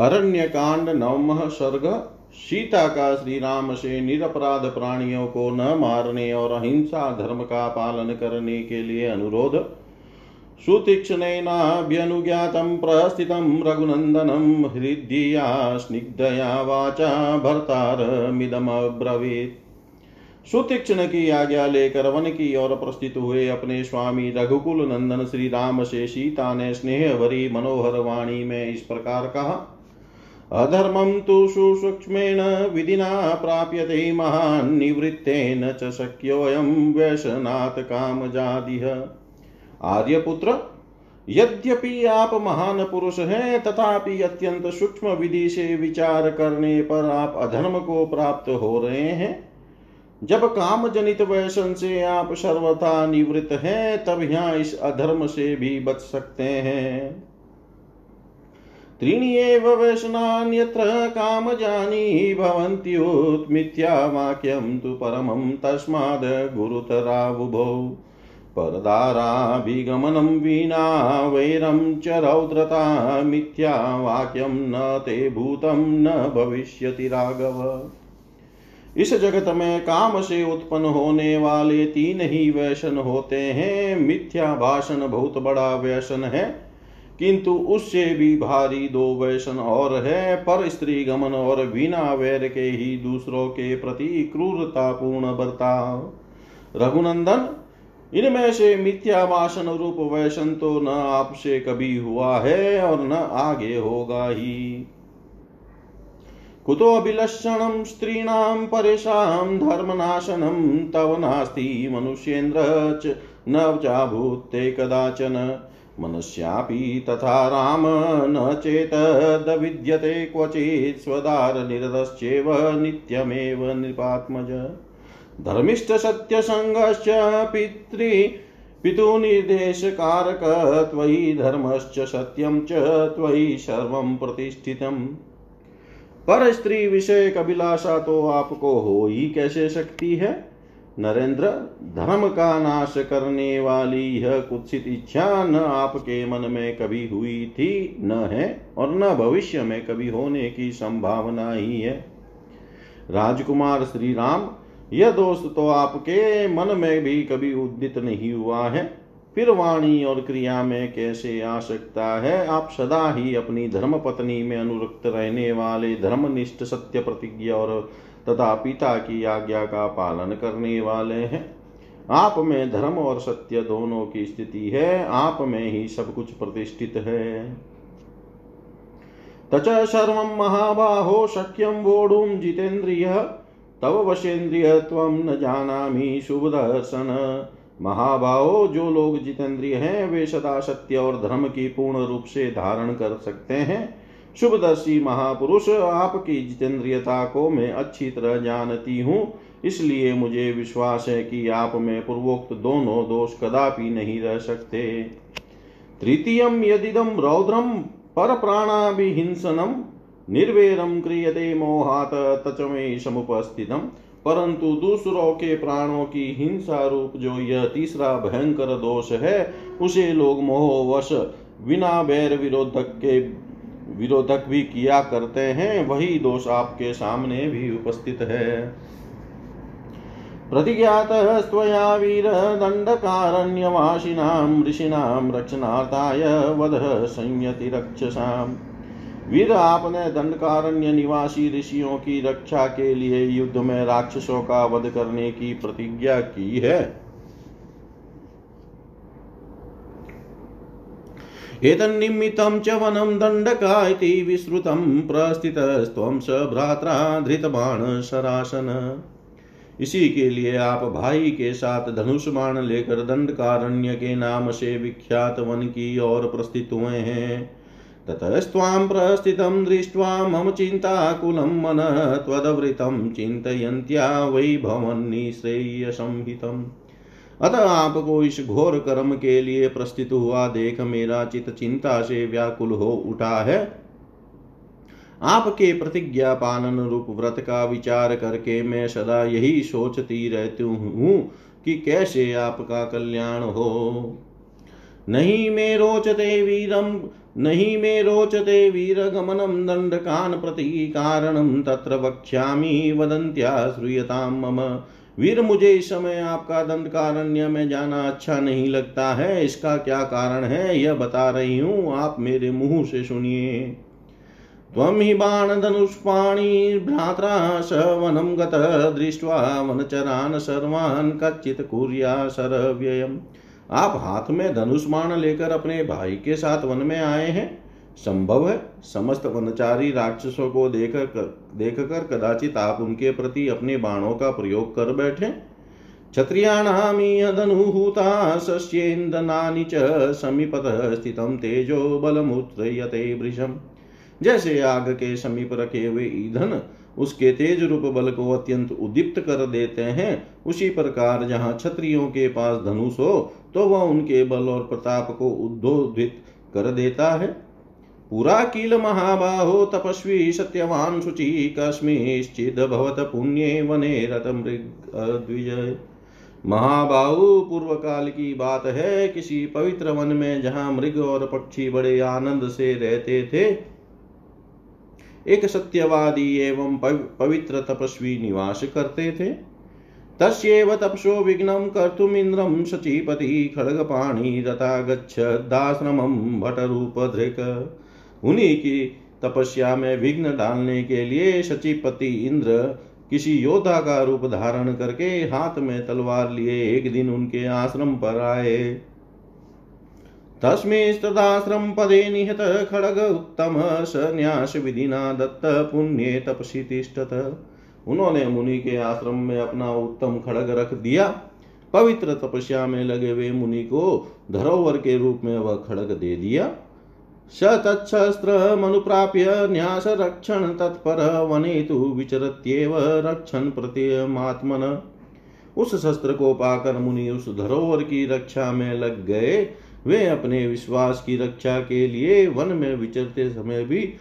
अरण्य कांड नवम सर्ग। सीता का श्री राम से निरपराध प्राणियों को न मारने और अहिंसा धर्म का पालन करने के लिए अनुरोध। सुतीक्ष्णेनाभ्यनुज्ञातं प्रस्थितं रघुनन्दनं हृद्या स्निग्धया वाचा भर्तारमिदमब्रवीत्। सुतीक्ष्ण की आज्ञा लेकर वन की ओर प्रस्थित हुए अपने स्वामी रघुकुल नंदन श्री राम से सीता ने स्नेह भरी मनोहर वाणी में इस प्रकार कहा अधर्मं तु सुसूक्ष्मेण विधिना प्राप्यते महान् निवृत्तेन च शक्योऽयं व्यसनात् कामजादिह। आर्यपुत्र, यद्यपि आप महान पुरुष हैं, तथापि अत्यंत सूक्ष्म विधि से विचार करने पर आप अधर्म को प्राप्त हो रहे हैं। जब काम जनित वैसन से आप सर्वथा निवृत्त हैं, तब यहाँ इस अधर्म से भी बच सकते हैं। त्रीणि एव व्यसनान्यत्र कामजानी भवन्त्युत् मिथ्यावाक्यं तु परमं तस्माद् गुरुतराबुभौ परदाराभिगमनं विना वैरं च रौद्रता मिथ्यावाक्यं न ते भूतं न भविष्यति राघव। इस जगत में काम से उत्पन्न होने वाले तीन ही व्यसन होते हैं। मिथ्या भाषण बहुत बड़ा व्यसन है। किंतु उससे भी भारी दो व्यसन और है, पर स्त्री गमन और बिना वैर के ही दूसरों के प्रति क्रूरता पूर्ण बर्ताव। रघुनंदन, इनमें से मिथ्या वासन रूप वैसन तो न आपसे कभी हुआ है और न आगे होगा ही। कुतोऽभिलषणं स्त्रीणां परेषां धर्मनाशनं, तव नास्ति मनुष्येन्द्र च न चाभूत्ते कदाचन। मनस्यापि तथा राम न चेतदविद्यते क्वचित् स्वदारनिरतश्चेव नित्यमेव नृपात्मज। धर्मिष्ठसत्यसङ्गश्च पितृ पितुनिर्देशकारक त्वयि धर्मश्च सत्यं च त्वयि सर्वं प्रतिष्ठितम्। पर स्त्री विषय कबिलाशा तो आपको हो ही कैसे सकती है? नरेंद्र, धर्म का नाश करने वाली यह कुत्सित इच्छा न आपके मन में कभी हुई थी, न है और न भविष्य में कभी होने की संभावना ही है। राजकुमार श्री राम यह दोष तो आपके मन में भी कभी उदित नहीं हुआ है। फिर वाणी और क्रिया में कैसे आ सकता है? आप सदा ही अपनी धर्म पत्नी में अनुरक्त रहने वाले धर्मनिष्ठ सत्य प्रतिज्ञा और तथा पिता की आज्ञा का पालन करने वाले हैं। आप में धर्म और सत्य दोनों की स्थिति है, आप में ही सब कुछ प्रतिष्ठित है। तच सर्व महाबाहो शक्यम वोढुं जितेन्द्रिय, तव वशेन्द्रिय त्वं न जानामि शुभदर्शन। महाभाव जो लोग जितेंद्रिय हैं, वे सदा सत्य और धर्म की पूर्ण रूप से धारण कर सकते हैं। शुभदर्शी महापुरुष, आपकी जितेंद्रियता को मैं अच्छी तरह जानती हूँ। इसलिए मुझे विश्वास है कि आप में पूर्वोक्त दोनों दोष कदापि नहीं रह सकते। तृतीयम यदिदम रौद्रम पर प्राणाभिहिंसनम निर्वेरम क्रियते मोहात तचमे समुपस्थितम परंतु दूसरों के प्राणों की हिंसा रूप जो यह तीसरा भयंकर दोष है, उसे लोग मोहवश बिना बैर विरोधक के विरोधक भी किया करते हैं, वही दोष आपके सामने भी उपस्थित है। प्रतिज्ञात स्वया वीर दण्डकारण्यवासिनां ऋषिणां रक्षणार्थाय वध संयति रक्षसाम्। वीर, आपने दंडकारण्य निवासी ऋषियों की रक्षा के लिए युद्ध में राक्षसों का वध करने की प्रतिज्ञा की है। एतन्निमित्तं च वनं दण्डका इति विश्रुतं प्रस्थितस्त्वं स भ्रात्रा धृतबाण शरासन। इसी के लिए आप भाई के साथ धनुष बाण लेकर दंडकारण्य के नाम से विख्यात वन की ओर प्रस्थित हुए हैं। ततस्त्वां प्रस्थितं दृष्ट्वा मम चिन्ताकुलं मनः त्वदवृतं चिन्तयन्त्या वै भवन्निश्रेयसंहितम्। अतः आपको इस घोर कर्म के लिए प्रस्तुत हुआ देख मेरा चित चिंता से व्याकुल हो उठा है। आपके प्रतिज्ञा पालन रूप व्रत का विचार करके मैं सदा यही सोचती रहती हूँ कि कैसे आपका कल्याण हो। नहीं मे रोचते वीरम, नहीं मे रोचते वीरगमनं दण्डकान् प्रति कारणं तत्र वक्ष्यामि वदन्त्या श्रूयतां मम। वीर, मुझे इस समय आपका दंड कारण्य में जाना अच्छा नहीं लगता है। इसका क्या कारण है, यह बता रही हूँ। आप मेरे मुँह से सुनिए। त्वं हि बाणधनुष्पाणिर्भ्रात्रा स वनं गतः दृष्ट्वा सर्वान् कच्चित् कुर्या सरव्ययम् आप हाथ में धनुष बाण लेकर अपने भाई के साथ वन में आए हैं। संभव है। समस्त वनचारी राक्षसों को देख कर देख कर कदाचित आप उनके प्रति अपने बाणों का प्रयोग कर बैठे। क्षत्रियाणामीयदनुहूता च समीपतः स्थितं तेजो बलमुत्रयते जैसे आग के समीप रखे हुए ईंधन उसके तेज रूप बल को अत्यंत उदीप्त कर देते हैं, उसी प्रकार जहाँ क्षत्रियों के पास धनुष हो तो वह उनके बल और प्रताप को उद्धोधित कर देता है। पुरा किल महाबाहो तपस्वी सत्यवान शुचि कस्मिश्चिद भवत पुण्ये वने रत मृग महाबाहु पूर्व काल की बात है, किसी पवित्र वन में जहाँ मृग और पक्षी बड़े आनंद से रहते थे, एक सत्यवादी एवं पवित्र तपस्वी निवास करते थे। तस्यैव तपसो विघ्न विघ्नं कर्तुमिन्द्रं शचीपति खड्गपाणि रता गच्छदाश्रमं भटरूपधृक्। उन्हीं की तपस्या में विघ्न डालने के लिए सचिपति इंद्र किसी योद्धा का रूप धारण करके हाथ में तलवार लिए एक दिन उनके आश्रम पर आए। तस्मेस्तदाश्रम पदे निहत खड़ग उत्तम सन्यास विधिना दत्त पुण्य तपसी तिष्ठत। उन्होंने मुनि के आश्रम में अपना उत्तम खड़ग रख दिया। पवित्र तपस्या में लगे हुए मुनि को धरोवर के रूप में वह खड़ग दे दिया। स तच्छस्त्रमनुप्राप्य न्यासरक्षण तत्पर वने तु विचरत्येव रक्षण प्रत्ययमात्मन। उस शस्त्र को पाकर मुनि उस धरोहर की रक्षा में लग गए। वे अपने विश्वास की रक्षा के लिए वन में विचरते समय भी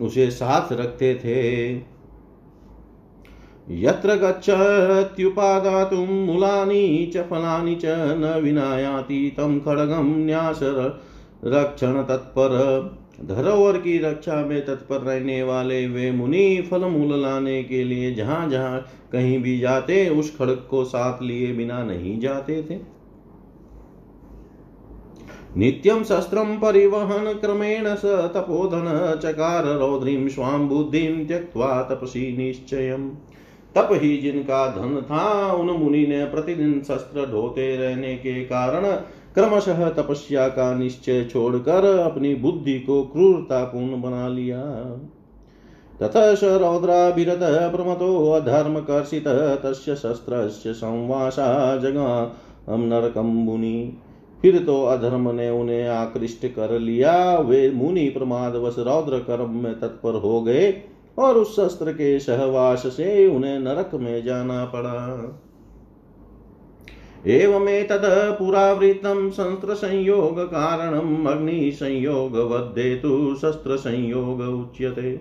उसे साथ रखते थे। यत्र गच्छत्युपादातुं मूलानि च फलानि च न विनायाति तं खड्गं न्यासर रक्षण तत्पर। धरोवर की रक्षा में तत्पर रहने वाले वे मुनि फल मूल लाने के लिए जहाँ जहाँ कहीं भी जाते, उस खड़ग को साथ लिए बिना नहीं जाते थे। नित्यं शस्त्रं परिवहन क्रमेण स तपोधन चकार रौद्रीं स्वां बुद्धिं त्यक्त्वा तपसी निश्चयम्। तप ही जिनका धन था, उन मुनि ने प्रतिदिन शस्त्र ढोते रहने के कारण क्रमशः तपस्या का निश्चय छोड़कर अपनी बुद्धि को क्रूरतापूर्ण बना लिया। ततः स रौद्राभिरत प्रमतो अधर्मकर्षित, तस्य शस्त्रस्य संवासा जगाम नरकम मुनि। फिर तो अधर्म ने उन्हें आकृष्ट कर लिया। वे मुनि प्रमाद प्रमादवश रौद्र कर्म में तत्पर हो गए और उस शस्त्र के सहवास से उन्हें नरक में जाना पड़ा। एवमेतद् पुरावृतं शस्त्रसंयोगकारणम् अग्निसंयोगवद्धेतु शस्त्रसंयोग उच्यते।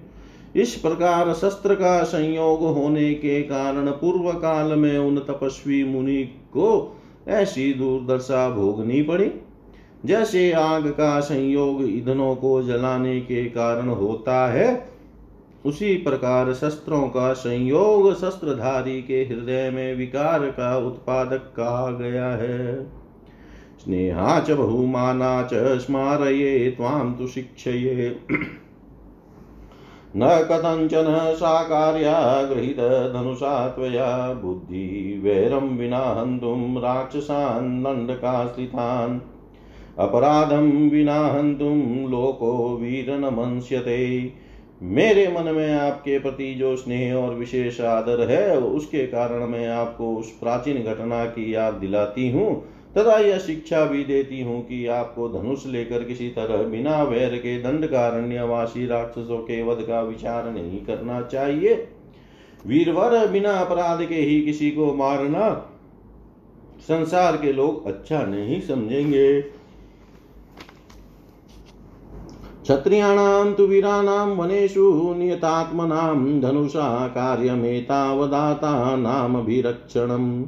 इस प्रकार शस्त्र का संयोग होने के कारण पूर्व काल में उन तपस्वी मुनि को ऐसी दुर्दशा भोगनी पड़ी। जैसे आग का संयोग ईंधनों को जलाने के कारण होता है उसी प्रकार शस्त्रों का संयोग शस्त्रधारी के हृदय में विकार का उत्पादक कहा गया है। स्नेहा च बहुमाना च स्मारये तु शिक्षये। न कथञ्चन साकार्या गृहीतधनुषा त्वया बुद्धिवैरं विना हन्तुं राक्षसान् दण्डकाश्रितान्। अपराधं विना हन्तुं लोको वीर न वीरनमंस्यते। मेरे मन में आपके प्रति जो स्नेह और विशेष आदर है, उसके कारण मैं आपको उस प्राचीन घटना की याद दिलाती हूँ। तथा यह शिक्षा भी देती हूँ कि आपको धनुष लेकर किसी तरह बिना वैर के दंड कारण्यवासी राक्षसों के वध का विचार नहीं करना चाहिए। वीरवर बिना अपराध के ही किसी को मारना संसार के लोग अच्छा नहीं समझेंगे। क्षत्रियाणां तु वीराणां वनेषु नियतात्मनां धनुषा कार्यमेतावदातानामभिरक्षणम्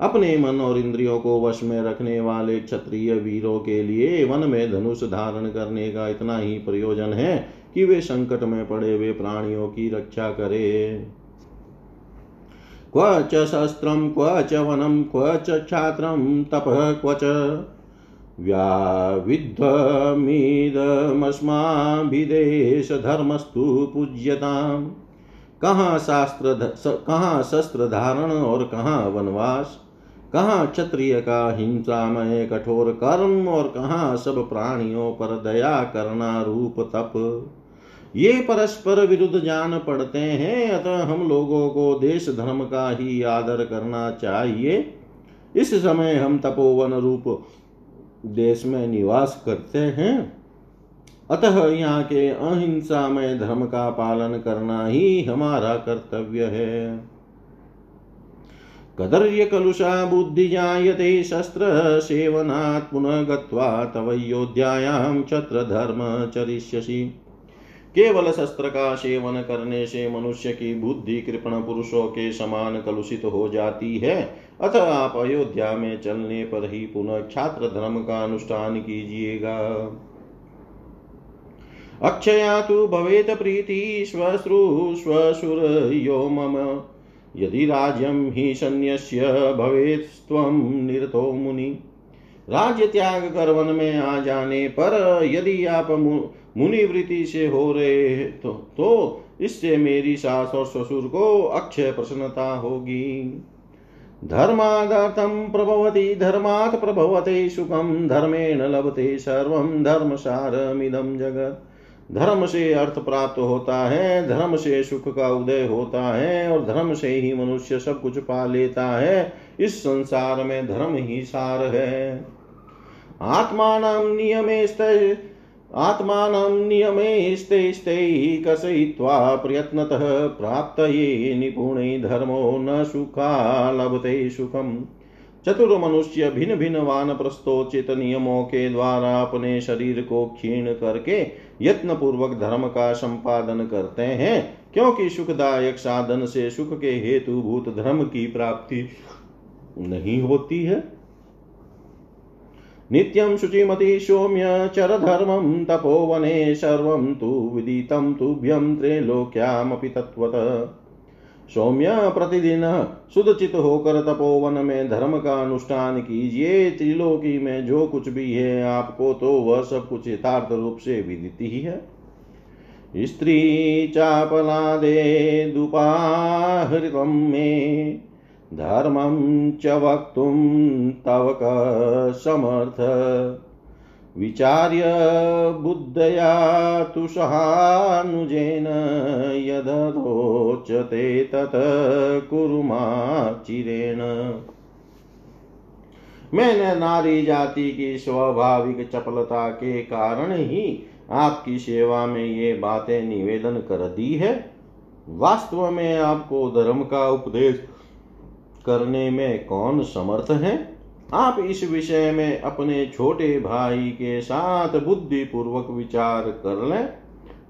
अपने मन और इंद्रियों को वश में रखने वाले क्षत्रिय वीरों के लिए वन में धनुष धारण करने का इतना ही प्रयोजन है कि वे संकट में पड़े हुए प्राणियों की रक्षा करे। क्व च शस्त्रं, क्व च वनं, क्व च क्षात्रं, तपः क्व व्याविध्वमिदमस्माभिदेशधर्मस्तु पूज्यताम्। कहाँ शास्त्र कहाँ शस्त्र धारण और कहाँ वनवास? कहाँ क्षत्रिय का हिंसामय कठोर कर्म और कहाँ सब प्राणियों पर दया करना रूप तप? ये परस्पर विरुद्ध जान पड़ते हैं, अतः हम लोगों को देश धर्म का ही आदर करना चाहिए। इस समय हम तपोवन रूप देश में निवास करते हैं। अतः यहाँ के अहिंसा में धर्म का पालन करना ही हमारा कर्तव्य है। कदर्य कलुषा बुद्धि जायते शस्त्र सेवनात् पुनः गत्वा तवयोध्यायां क्षत्र धर्म चरिष्यसि। केवल शस्त्र का सेवन करने से मनुष्य की बुद्धि कृपण पुरुषों के समान कलुषित हो जाती है। अतः आप अयोध्या में चलने पर ही पुनः छात्र धर्म का अनुष्ठान कीजिएगा। अक्षया तो भवेत प्रीति स्वश्रु स्वशुर यो मम। यदि राज्यम ही सन्यस्य भवेत्स्त्वं निरतो मुनि। राज्य त्याग कर वन में आ जाने पर यदि आप मुनि वृत्ति से हो रहे तो, तो इससे मेरी सास और ससुर को अक्षय प्रसन्नता होगी। धर्मादर्थम प्रभवती धर्मात् प्रभवते सुखम धर्मेण लभते सर्वम धर्म सारमिदम जगत। धर्म से अर्थ प्राप्त होता है धर्म से सुख का उदय होता है और धर्म से ही मनुष्य सब कुछ पा लेता है। इस संसार में धर्म ही सार है। आत्मा नियमे आत्मानं नियमे स्ते स्तैः कसयित्वा प्रयत्नतः प्राप्तये निपुणे धर्मो न सुखा लभते सुखम। चतुर मनुष्य भिन्न भिन्न वान प्रस्तोचित नियमों के द्वारा अपने शरीर को क्षीण करके यत्न पूर्वक धर्म का संपादन करते हैं, क्योंकि सुखदायक साधन से सुख के हेतु भूत धर्म की प्राप्ति नहीं होती है। नित्यं शुचिमति सौम्य चरधर्मं तपोवने सर्वं तु विदितं तुभ्यं त्रैलोक्यामपि तत्त्वतः। सौम्य प्रतिदिन सुदचित होकर तपोवन में धर्म का अनुष्ठान कीजिए, त्रिलोकी में जो कुछ भी है आपको तो वह सब कुछ यथार्थ रूप से विदित ही है। स्त्री चापलादे दुपाहृतम में धर्मं च वक्तुं तव समर्थ। विचार्य बुद्धया तु सहानुजेन यदरोचते तत् मैंने नारी जाति की स्वाभाविक चपलता के कारण ही आपकी सेवा में ये बातें निवेदन कर दी है। वास्तव में आपको धर्म का उपदेश करने में कौन समर्थ है? आप इस विषय में अपने छोटे भाई के साथ बुद्धि पूर्वक विचार कर लें।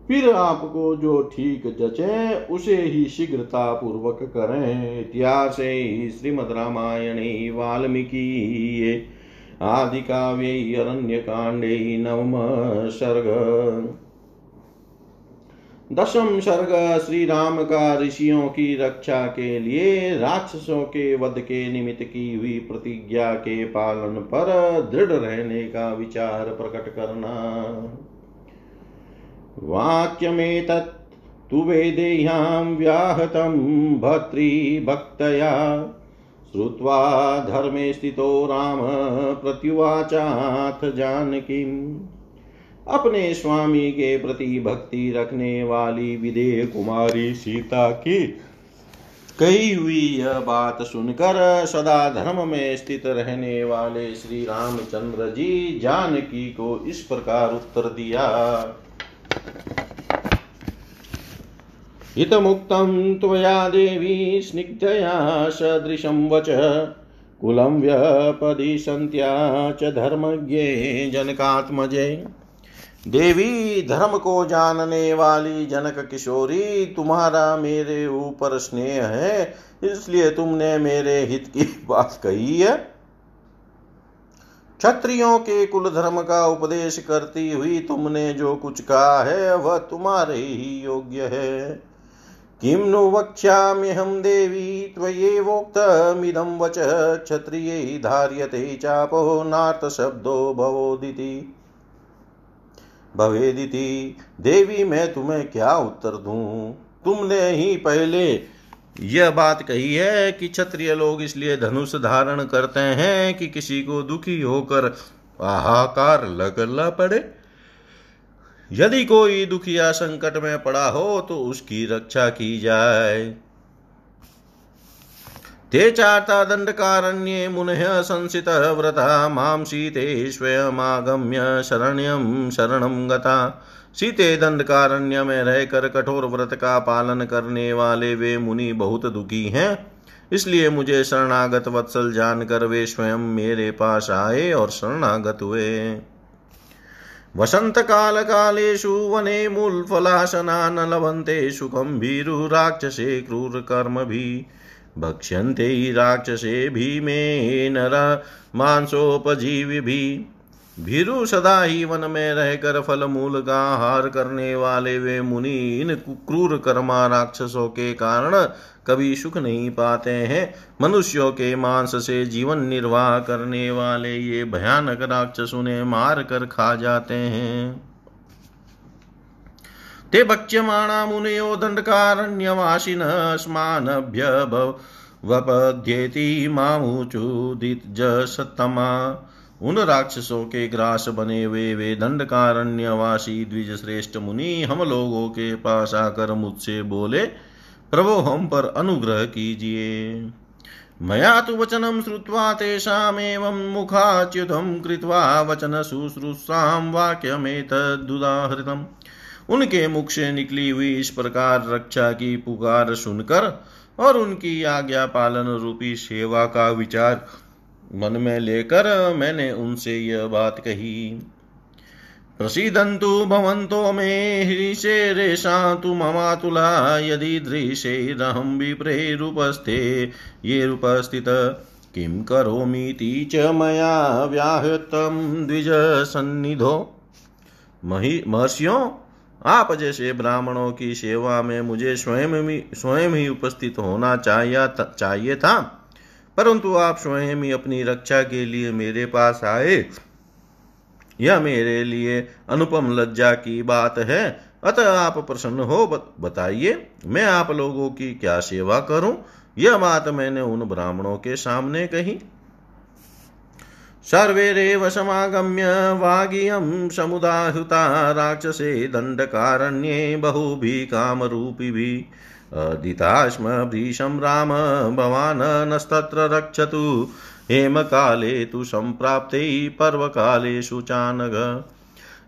फिर आपको जो ठीक जचे, उसे ही शीघ्रता पूर्वक करें। इतिहास श्रीमद रामायण, वाल्मीकि, आदि काव्य अरण्य कांडे नवम सर्ग। दशम सर्ग श्री राम का ऋषियों की रक्षा के लिए, राक्षसों के वध के निमित्त की हुई प्रतिज्ञा के पालन पर दृढ़ रहने का विचार प्रकट करना। वाक्यमेतत् तु वेदेह्यां व्याहतं भर्तृभक्तया श्रुत्वा धर्मे स्थितो राम प्रत्युवाचाथ जानकीम् अपने स्वामी के प्रति भक्ति रखने वाली विदेह कुमारी सीता की कही हुई यह बात सुनकर सदा धर्म में स्थित रहने वाले श्री रामचंद्र जी जानकी को इस प्रकार उत्तर दिया। हितमुक्तं त्वया देवी स्निग्धया सदृशं वच, कुलं व्यपदिशन्त्या च धर्मज्ञे जनकात्मजे। देवी धर्म को जानने वाली जनक किशोरी, तुम्हारा मेरे ऊपर स्नेह है, इसलिए तुमने मेरे हित की बात कही है। क्षत्रियों के कुल धर्म का उपदेश करती हुई तुमने जो कुछ कहा है, वह तुम्हारे ही योग्य है। किं नु वक्ष्याम्यहं देवी त्वयेवोक्तमिदं वच, क्षत्रियै धार्यते चापो नार्थशब्दो भवोदिति। भवेदिति, देवी, मैं तुम्हें क्या उत्तर दूँ? तुमने ही पहले यह बात कही है कि क्षत्रिय लोग इसलिए धनुष धारण करते हैं कि किसी को दुखी होकर हाहाकार लगना पड़े। यदि कोई दुखिया संकट में पड़ा हो तो उसकी रक्षा की जाए। ते चार्ता दण्डकारण्ये मुनः संसितः व्रता माँ सीते स्वयमागम्य शरण्यं शरणं गता। सीते दंडकारण्य में रहकर कठोर व्रत का पालन करने वाले वे मुनि बहुत दुखी हैं। इसलिए मुझे शरणागत वत्सल जानकर वे स्वयं मेरे पास आए और शरणागत हुए। वसंत काल कालेषु वने मूलफलाशना न लभन्ते सुखं भीरुराक्षसे क्रूर कर्म भी भक्ष्यन्ते राक्षसे भीमे नर मांसोपजीवि भी। भीरु सदा ही वन में रहकर फल मूल का हार करने वाले वे मुनि इन क्रूर कर्मा राक्षसों के कारण कभी सुख नहीं पाते हैं। मनुष्यों के मांस से जीवन निर्वाह करने वाले ये भयानक राक्षस उन्हें मार कर खा जाते हैं। ते भक्ष्यमाणा मुनयो दण्डकारण्यवासिन अस्मानभ्य वपद्येति मामुचुदित सत्तमा उन राक्षसों के ग्रास बने हुए वे दंडकारण्यवासी द्विज श्रेष्ठ मुनि हम लोगों के पास आकर मुझसे बोले, प्रभो, हम पर अनुग्रह कीजिए। मया तु वचनं श्रुत्वा तेषामेवं मुखाच्युतं कृत्वा वचन शुश्रूषां वाक्यमेतदुदाहृतम् उनके मुख से निकली हुई इस प्रकार रक्षा की पुकार सुनकर और उनकी आज्ञा पालन रूपी सेवा का विचार मन में लेकर मैंने उनसे यह बात कही। प्रसीदन्तु भवन्तो मे ह्रीशेरेषान्तु ममातुला, यदि दृशैरहं विप्रेरुपस्थे ये रूपस्थित किं करोमीति च मया व्याहृतं द्विजसन्निधो। मही महर्षियों आप जैसे ब्राह्मणों की सेवा में मुझे स्वयं ही स्वयं ही उपस्थित होना चाहिए चाहिए था। परंतु आप स्वयं ही अपनी रक्षा के लिए मेरे पास आए। यह मेरे लिए अनुपम लज्जा की बात है। अतः आप प्रसन्न हो बताइए, मैं आप लोगों की क्या सेवा करूँ? यह बात मैंने उन ब्राह्मणों के सामने कही। सर्वेरेव समागम्य वागियं समुदाहृता राक्षसे दण्डकारण्ये बहुभिः कामरूपिभिः अदिताश्म भीषं राम भवान् नस्तत्र रक्षतु। हेमकाले तु सम्प्राप्ते पर्वकालेषु चानघ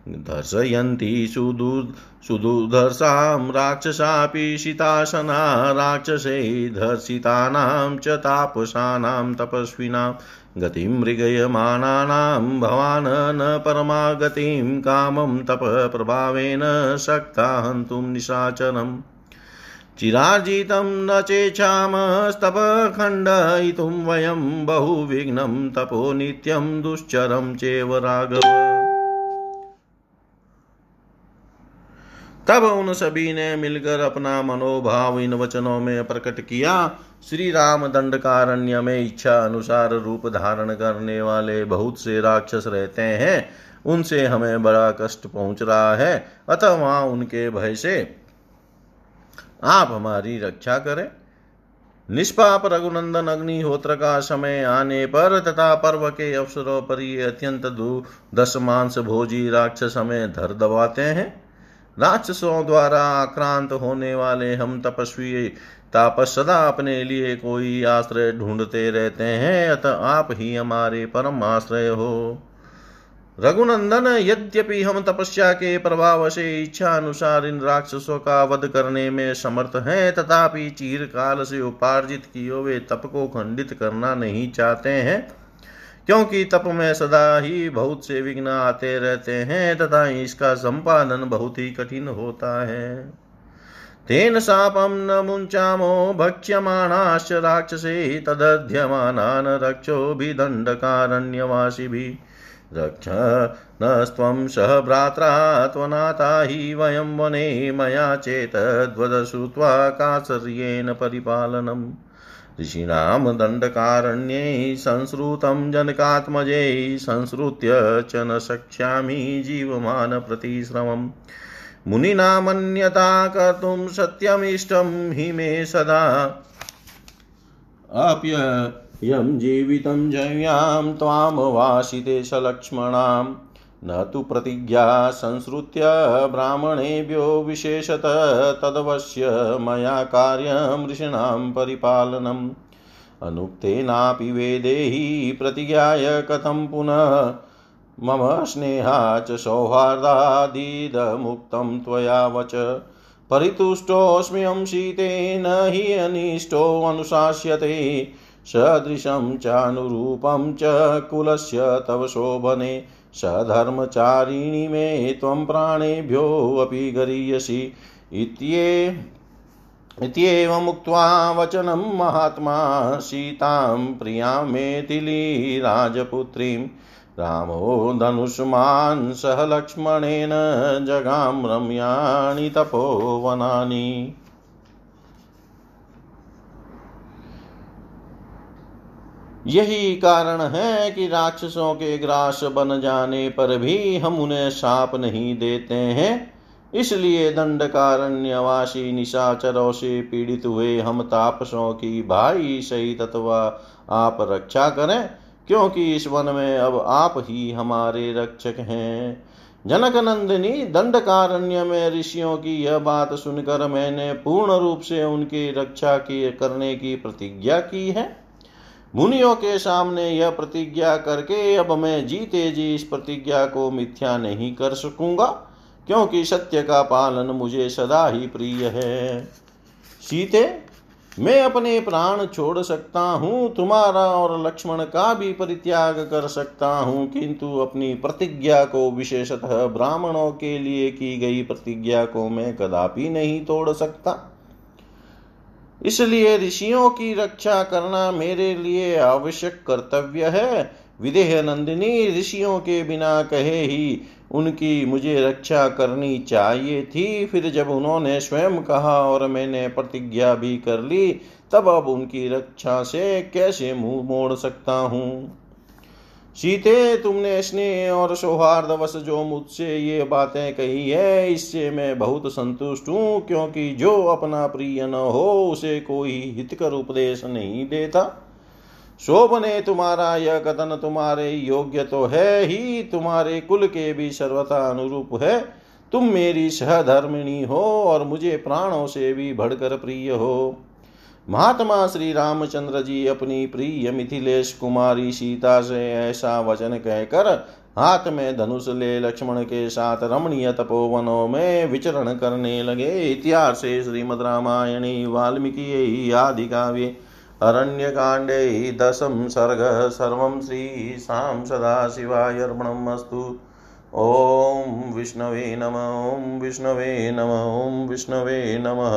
दर्शयन्ति सुदुर् सुदुर्धर्षां राक्षसापि शितासना राक्षसै धर्षितानां च तापसानां तपस्विनां। गतिं मृगयमानानां भवान् न परमागतिं कामं तपप्रभावेन शक्ता हन्तुं निशाचनम् चिरार्जितं न चेच्छामस्तपखण्डयितुं वयं बहुविघ्नं तपो नित्यं दुश्चरं चेव राघव। तब उन सभी ने मिलकर अपना मनोभाव इन वचनों में प्रकट किया। श्री राम दंडकारण्य में इच्छा अनुसार रूप धारण करने वाले बहुत से राक्षस रहते हैं। उनसे हमें बड़ा कष्ट पहुँच रहा है। अतः वहाँ उनके भय से आप हमारी रक्षा करें। निष्पाप रघुनंदन अग्निहोत्र का समय आने पर तथा पर्व के अवसरों पर ये अत्यंत दस मांस भोजी राक्षस हमें धर दबाते हैं। राक्षसों द्वारा आक्रांत होने वाले हम तपस्वी तापस सदा अपने लिए कोई आश्रय ढूंढते रहते हैं, अतः आप ही हमारे परम आश्रय हो। रघुनंदन, यद्यपि हम तपस्या के प्रभाव से इच्छा अनुसार इन राक्षसों का वध करने में समर्थ हैं, तथापि चीर काल से उपार्जित किए हुए तप को खंडित करना नहीं चाहते हैं, क्योंकि तप में सदा ही बहुत से विघ्न आते रहते हैं, तथा इसका संपादन बहुत ही कठिन होता है। तेन शापं न मुञ्चामो भक्ष्यमाणाश्च राक्षसे तदध्यमानान् रक्षोभिदण्डकारण्यवासिभिः। रक्ष नस्त्वं सह भ्रात्रा त्वनाता हि वयं वने मया चेतद्वद श्रुत्वा काचर्येण परिपालनम्। ऋषीणां दण्डकारण्ये संसृतं जनकात्मजे संसृत्य च न शक्ष्यामि जीवमान प्रतिश्रमम् मुनिना मन्यता कर्तुं सत्यमिष्टं हि मे सदा। अप्ययं जीवितं जयां त्वामवासिते सलक्ष्मणां। न तु प्रतिज्ञा संसृत्य ब्राह्मणेभ्यो विशेषत तदवश्य मया कार्यं ऋषीणां परिपालनम्। अनुक्तेनापि वेदेहि प्रतिज्ञाय कथं पुनः मम स्नेहा च सौहार्दादिदमुक्तं त्वया वच। परितुष्टोऽस्म्यहं शीतेन हि अनिष्टोऽनुशास्यते सदृशं चानुरूपं च कुलस्य तव शोभने। सधर्मचारिणि मे त्वं प्राणेभ्योऽपि गरीयसि। इत्ये इत्येवमुक्त्वा वचनं महात्मा सीतां प्रियाँ मेथिलीराजपुत्रीं। रामो धनुष्मान् सह लक्ष्मणेन जगां रम्याणि तपोवनानि यही कारण है कि राक्षसों के ग्रास बन जाने पर भी हम उन्हें साप नहीं देते हैं। इसलिए दंडकारण्यवासी, निशाचरों से पीड़ित हुए हम तापसों की भाई सहित अथवा आप रक्षा करें। क्योंकि इस वन में अब आप ही हमारे रक्षक हैं। जनक नंदिनी दंडकारण्य में ऋषियों की यह बात सुनकर मैंने पूर्ण रूप से उनकी रक्षा की, करने की प्रतिज्ञा की है। मुनियों के सामने यह प्रतिज्ञा करके अब मैं जीते जी इस प्रतिज्ञा को मिथ्या नहीं कर सकूँगा, क्योंकि सत्य का पालन मुझे सदा ही प्रिय है। सीते मैं अपने प्राण छोड़ सकता हूँ, तुम्हारा और लक्ष्मण का भी परित्याग कर सकता हूँ, किंतु अपनी प्रतिज्ञा को विशेषतः ब्राह्मणों के लिए की गई प्रतिज्ञा को मैं कदापि नहीं तोड़ सकता। इसलिए ऋषियों की रक्षा करना मेरे लिए आवश्यक कर्तव्य है। विदेह नंदिनी ऋषियों के बिना कहे ही उनकी मुझे रक्षा करनी चाहिए थी। फिर जब उन्होंने स्वयं कहा और मैंने प्रतिज्ञा भी कर ली, तब अब उनकी रक्षा से कैसे मुँह मोड़ सकता हूँ? सीते, तुमने स्नेह और सौहार्दवश जो मुझसे ये बातें कही है, इससे मैं बहुत संतुष्ट हूँ, क्योंकि जो अपना प्रिय न हो, उसे कोई हितकर उपदेश नहीं देता। शोभ ने तुम्हारा, यह कथन तुम्हारे योग्य तो है ही। तुम्हारे कुल के भी सर्वथा अनुरूप है। तुम मेरी सहधर्मिणी हो और मुझे प्राणों से भी बढ़कर प्रिय हो। महात्मा श्री रामचंद्र जी अपनी प्रिय मिथिलेश कुमारी सीता से ऐसा वचन कहकर हाथ में धनुष ले लक्ष्मण के साथ रमणीय तपोवनों में विचरण करने लगे। इतिहास श्रीमद रामायणी, वाल्मीकि, आदि काव्य। अरण्यकाण्डे दशम सर्गः सर्वं श्रीशां सदाशिवायर्पणमस्तु ॐ विष्णवे नम, ॐ विष्णवे नम, ॐ विष्णवे नमः।